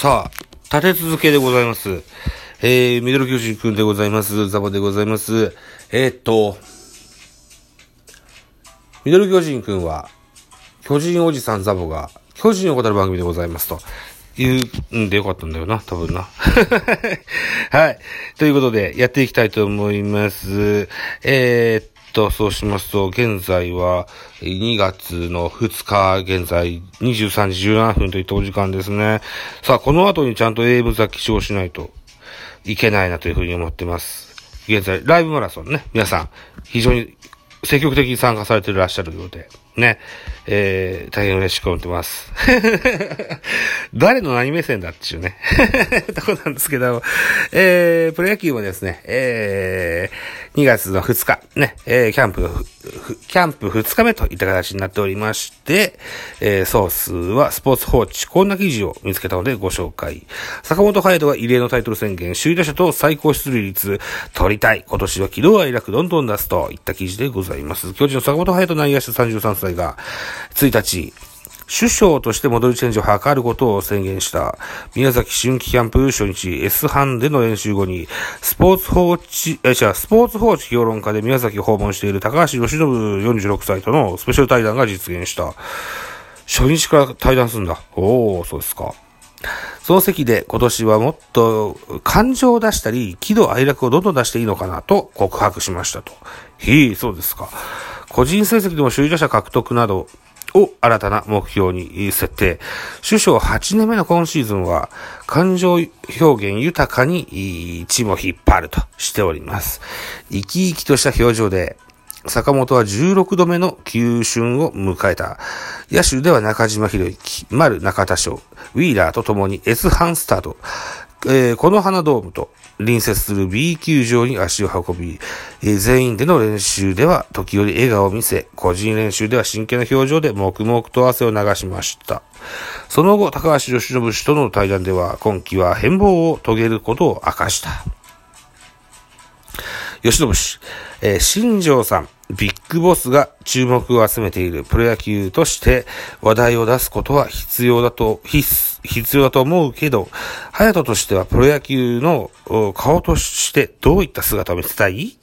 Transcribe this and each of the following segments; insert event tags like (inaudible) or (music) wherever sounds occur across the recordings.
さあ、立て続けでございます。えー、ミドル巨人くんでございます。ザボでございます。えー、っと、ミドル巨人くんは、巨人おじさんザボが、巨人を語る番組でございますと。言うんでよかったんだよな、多分な。(laughs) はい。ということで、やっていきたいと思います。えー、っと、そうしますと、現在は2月の2日、現在23時17分といったお時間ですね。さあ、この後にちゃんと英文雑記賞しないといけないなというふうに思ってます。現在、ライブマラソンね、皆さん、非常に積極的に参加されていらっしゃるようで、ね、えー、大変嬉しく思ってます。(laughs) 誰の何目線だっていうね、(laughs) とこなんですけど、えー、プロ野球もですね、えー、2月の2日、ね、えー、キャンプ、キャンプ2日目といった形になっておりまして、えー、ソースはスポーツ報知、こんな記事を見つけたのでご紹介。坂本隼人は異例のタイトル宣言、首位打者と最高出塁率取りたい。今年は軌道愛楽どんどん出すといった記事でございます。巨人の坂本隼人内野手33歳が、1日、首相としてモデルチェンジを図ることを宣言した宮崎春季キャンプ初日 S 班での練習後にスポーツ報知、え、じゃスポーツ報知評論家で宮崎を訪問している高橋由伸46歳とのスペシャル対談が実現した。初日から対談するんだ。おー、そうですか。その席で今年はもっと感情を出したり、喜怒哀楽をどんどん出していいのかなと告白しましたと。へえ、そうですか。個人成績でも首位打者獲得などを新たな目標に設定。首相8年目の今シーズンは、感情表現豊かにチームを引っ張るとしております。生き生きとした表情で、坂本は16度目の球春を迎えた。野手では中島博之、丸中田翔、ウィーラーと共に S ハンスタート。えー、この花ドームと隣接する B 球場に足を運び、えー、全員での練習では時折笑顔を見せ、個人練習では真剣な表情で黙々と汗を流しました。その後、高橋由伸氏との対談では、今季は変貌を遂げることを明かした。吉信氏、えー、新庄さん、ビッグボスが注目を集めているプロ野球として話題を出すことは必要だと、必須必要だと思うけど、隼人としてはプロ野球の顔としてどういった姿を見せたい？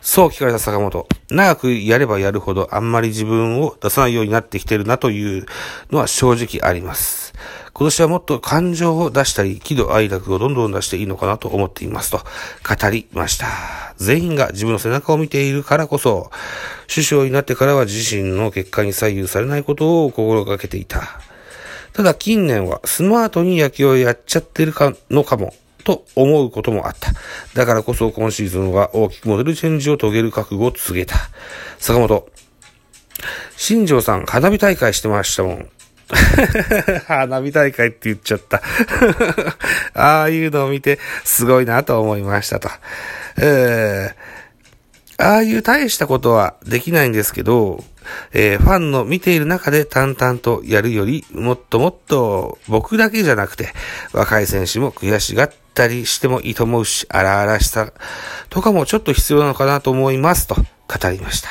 そう聞かれた坂本。長くやればやるほどあんまり自分を出さないようになってきてるなというのは正直あります。今年はもっと感情を出したり、喜怒哀楽をどんどん出していいのかなと思っていますと語りました。全員が自分の背中を見ているからこそ、首相になってからは自身の結果に左右されないことを心がけていた。ただ近年はスマートに野球をやっちゃってるかのかも、と思うこともあった。だからこそ今シーズンは大きくモデルチェンジを遂げる覚悟を告げた。坂本。新庄さん、花火大会してましたもん。(laughs) 花火大会って言っちゃった (laughs) ああいうのを見て、すごいなと思いましたと。えー、ああいう大したことはできないんですけど、えー、ファンの見ている中で淡々とやるより、もっともっと僕だけじゃなくて、若い選手も悔しがったりしてもいいと思うし、荒々しさとかもちょっと必要なのかなと思いますと語りました。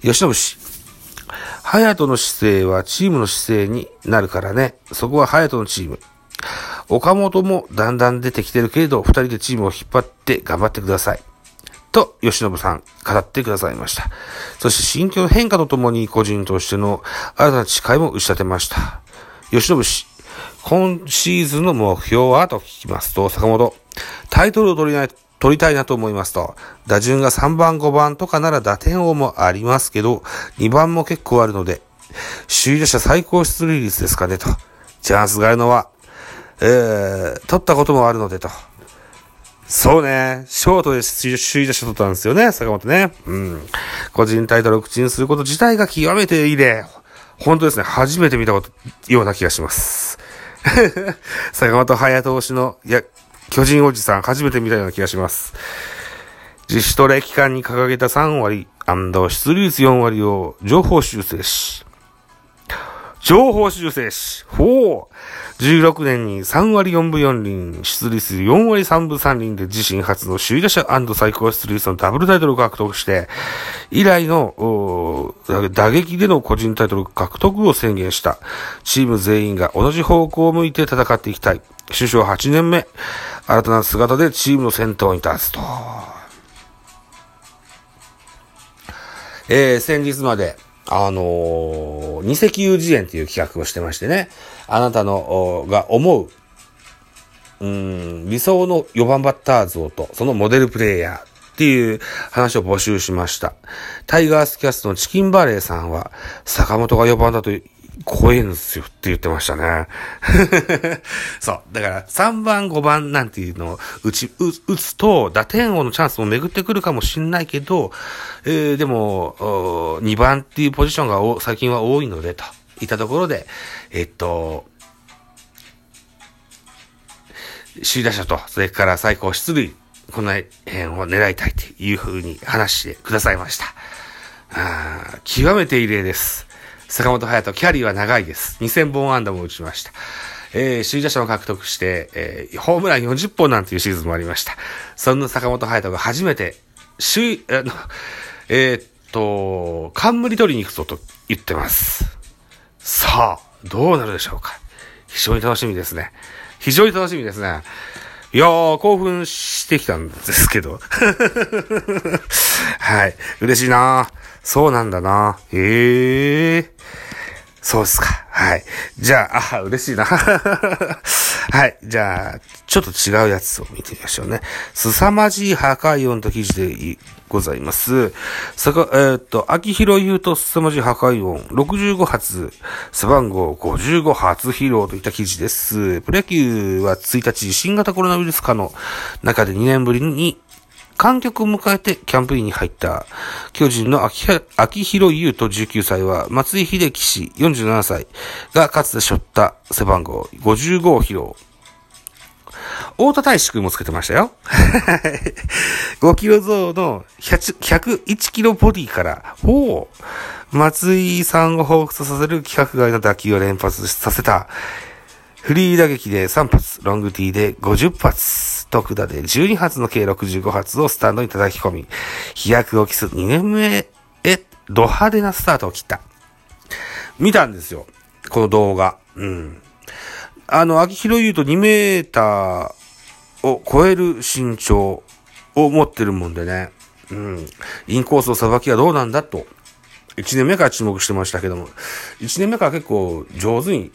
吉信氏。隼人の姿勢はチームの姿勢になるからね。そこは隼人のチーム。岡本もだんだん出てきてるけれど、二人でチームを引っ張って頑張ってください。と、吉信さん、語ってくださいました。そして心境変化とともに個人としての新たな誓いも打ち立てました。吉信氏、今シーズンの目標は？と聞きますと、坂本、タイトルを取りない、取りたいなと思いますと、打順が3番5番とかなら打点王もありますけど、2番も結構あるので、首位打者最高出塁率ですかねと。チャンスがあるのは、えー、取ったこともあるのでと。そうね。ショートで首位打者取ったんですよね、坂本ね。うん。個人タイトルを口にすること自体が極めていいで、本当ですね、初めて見たこと、ような気がします。(laughs) 坂本隼投手の、いや、巨人おじさん、初めて見たような気がします。自主トレ期間に掲げた3割、出塁率4割を情報修正し、情報修正し、ほう !16 年に3割4分4厘、出塁数4割3分3厘で自身初の首位打者最高出塁数のダブルタイトルを獲得して、以来の打撃での個人タイトル獲得を宣言した。チーム全員が同じ方向を向いて戦っていきたい。首相8年目、新たな姿でチームの先頭に立つと。えー、先日まで、あのー、二石油次元っていう企画をしてましてね、あなたの、が思う、うん、理想の4番バッター像と、そのモデルプレイヤーっていう話を募集しました。タイガースキャストのチキンバレーさんは、坂本が4番だと怖いんですよって言ってましたね。(laughs) そう。だから3番5番なんていうのを打ち、打つと打点王のチャンスも巡ってくるかもしんないけど、えー、でも、2番っていうポジションが最近は多いので、といったところで、えっと、首位打者と、それから最高出塁、この辺を狙いたいというふうに話してくださいました。あ極めて異例です。坂本隼人、キャリーは長いです。2000本安打も打ちました。えー、首位打者を獲得して、えー、ホームラン40本なんていうシーズンもありました。そんな坂本隼人が初めて、首位、あの、えー、っと、冠取りに行くぞと言ってます。さあ、どうなるでしょうか。非常に楽しみですね。非常に楽しみですね。いやー、興奮してきたんですけど。(laughs) はい。嬉しいなそうなんだなええー。そうですか。はい。じゃあ、あ、嬉しいな。(laughs) はい。じゃあ、ちょっと違うやつを見てみましょうね。凄まじい破壊音と記事でございます。さか、えー、っと、秋広優と凄まじい破壊音65発、背番号55発披露といった記事です。プロ野球は1日、新型コロナウイルス化の中で2年ぶりに観客を迎えてキャンプインに入った巨人の秋秋広優と19歳は松井秀喜氏47歳がかつて背負った背番号55を披露。大田大志くんもつけてましたよ。5キロ増の101キロボディから、ほう、松井さんを彷彿とさせる規格外の打球を連発させたフリー打撃で3発、ロングティーで50発、特打で12発の計65発をスタンドに叩き込み、飛躍を期す2年目へ、ド派手なスタートを切った。見たんですよ。この動画。うん。あの、秋広優と2メーターを超える身長を持ってるもんでね。うん。インコースのさばきはどうなんだと。1年目から注目してましたけども、1年目から結構上手に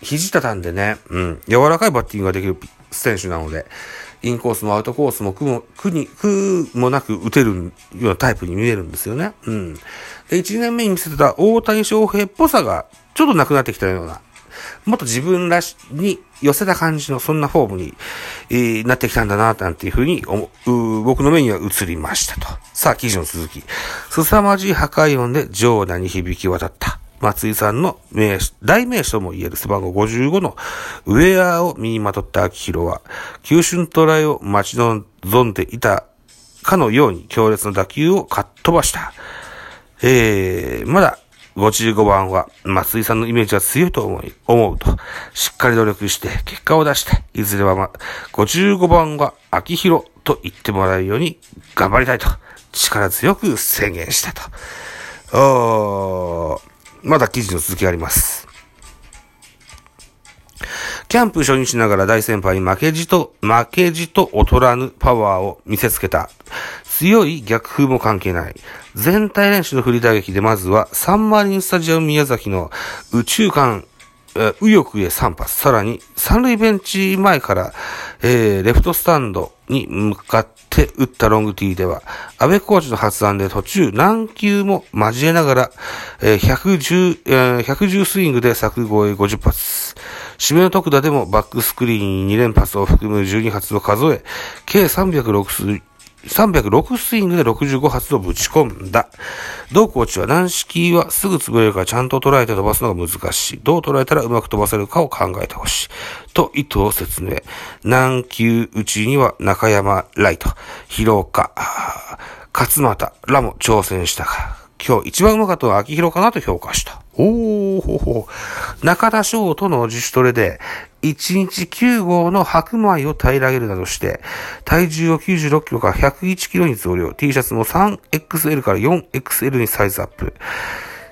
肘畳んでね、うん、柔らかいバッティングができる選手なので、インコースもアウトコースも苦も、苦に、苦もなく打てるようなタイプに見えるんですよね。うん。で、1年目に見せてた大谷翔平っぽさが、ちょっとなくなってきたような、もっと自分らし、に寄せた感じの、そんなフォームに、えー、なってきたんだな、なんていうふうに思う、僕の目には映りましたと。さあ、記事の続き。凄まじい破壊音で場内に響き渡った。松井さんの名代名詞とも言える背番号55のウェアを身にまとった秋広は、九春トライを待ち望んでいたかのように強烈な打球をかっ飛ばした。えー、まだ55番は松井さんのイメージは強いと思い、思うと、しっかり努力して結果を出して、いずれはま、55番は秋広と言ってもらえるように頑張りたいと、力強く宣言したと。おーまだ記事の続きがあります。キャンプ初日ながら大先輩に負けじと、負けじと劣らぬパワーを見せつけた。強い逆風も関係ない。全体練習の振り打撃でまずはサンマリンスタジアム宮崎の宇宙間右翼へ3発、さらに三塁ベンチ前から、えー、レフトスタンドに向かって打ったロングティーでは、安倍コーチの発案で途中何球も交えながら、えー、110、えー、110スイングで作号へ50発。締めの特打でもバックスクリーン2連発を含む12発を数え、計306 306スイングで65発をぶち込んだ。同コーチは軟式はすぐ潰れるからちゃんと捉えて飛ばすのが難しい。どう捉えたらうまく飛ばせるかを考えてほしい。と意図を説明。軟球打ちには中山ライト、広岡、勝又らも挑戦したが、今日一番うまかったのは秋広かなと評価した。おー、中田翔との自主トレで、1日9号の白米を平らげるなどして、体重を96キロから101キロに増量、T シャツも 3XL から 4XL にサイズアップ。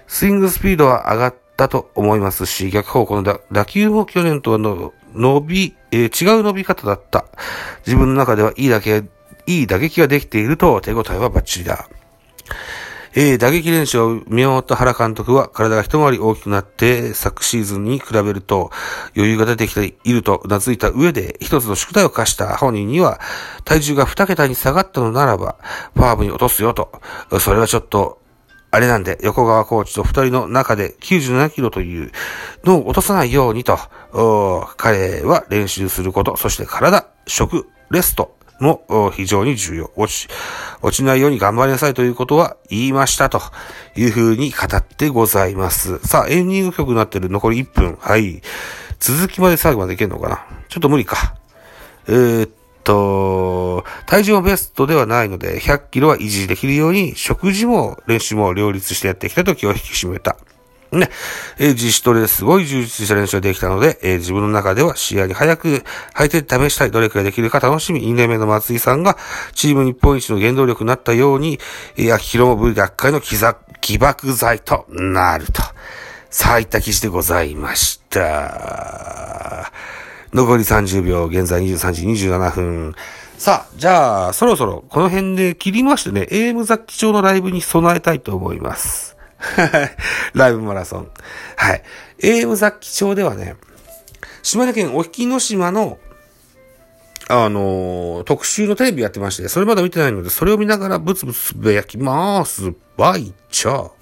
スイングスピードは上がったと思いますし、逆方向の打球も去年とはの伸び、えー、違う伸び方だった。自分の中ではいいだけ、いい打撃ができていると手応えはバッチリだ。えー、打撃練習を見守った原監督は体が一回り大きくなって昨シーズンに比べると余裕が出てきていると名付いた上で一つの宿題を課した。本人には体重が二桁に下がったのならばファームに落とすよと。それはちょっとあれなんで、横川コーチと二人の中で97キロというのを落とさないようにと、彼は練習すること、そして体、食、レスト、も非常に重要。落ち、落ちないように頑張りなさいということは言いましたというふうに語ってございます。さあ、エンディング曲になってる残り1分。はい。続きまで最後までいけるのかな？ちょっと無理か。えー、っと、体重もベストではないので、100キロは維持できるように、食事も練習も両立してやってきたと気を引き締めた。ね、えー、自主トレですごい充実した練習ができたので、えー、自分の中では試合に早く履いて試したい、どれくらいできるか楽しみ、2年目の松井さんがチーム日本一の原動力になったように、えー、秋広も部奪回の起爆剤となると。さあ、いった記事でございました。残り30秒、現在23時27分。さあ、じゃあ、そろそろこの辺で切りましてね、AM 雑記帳のライブに備えたいと思います。(laughs) ライブマラソン。はい。AM 雑記帳ではね、島根県沖ノ島の、あのー、特集のテレビやってまして、それまだ見てないので、それを見ながらブツブツつぶやきます。バイチャー。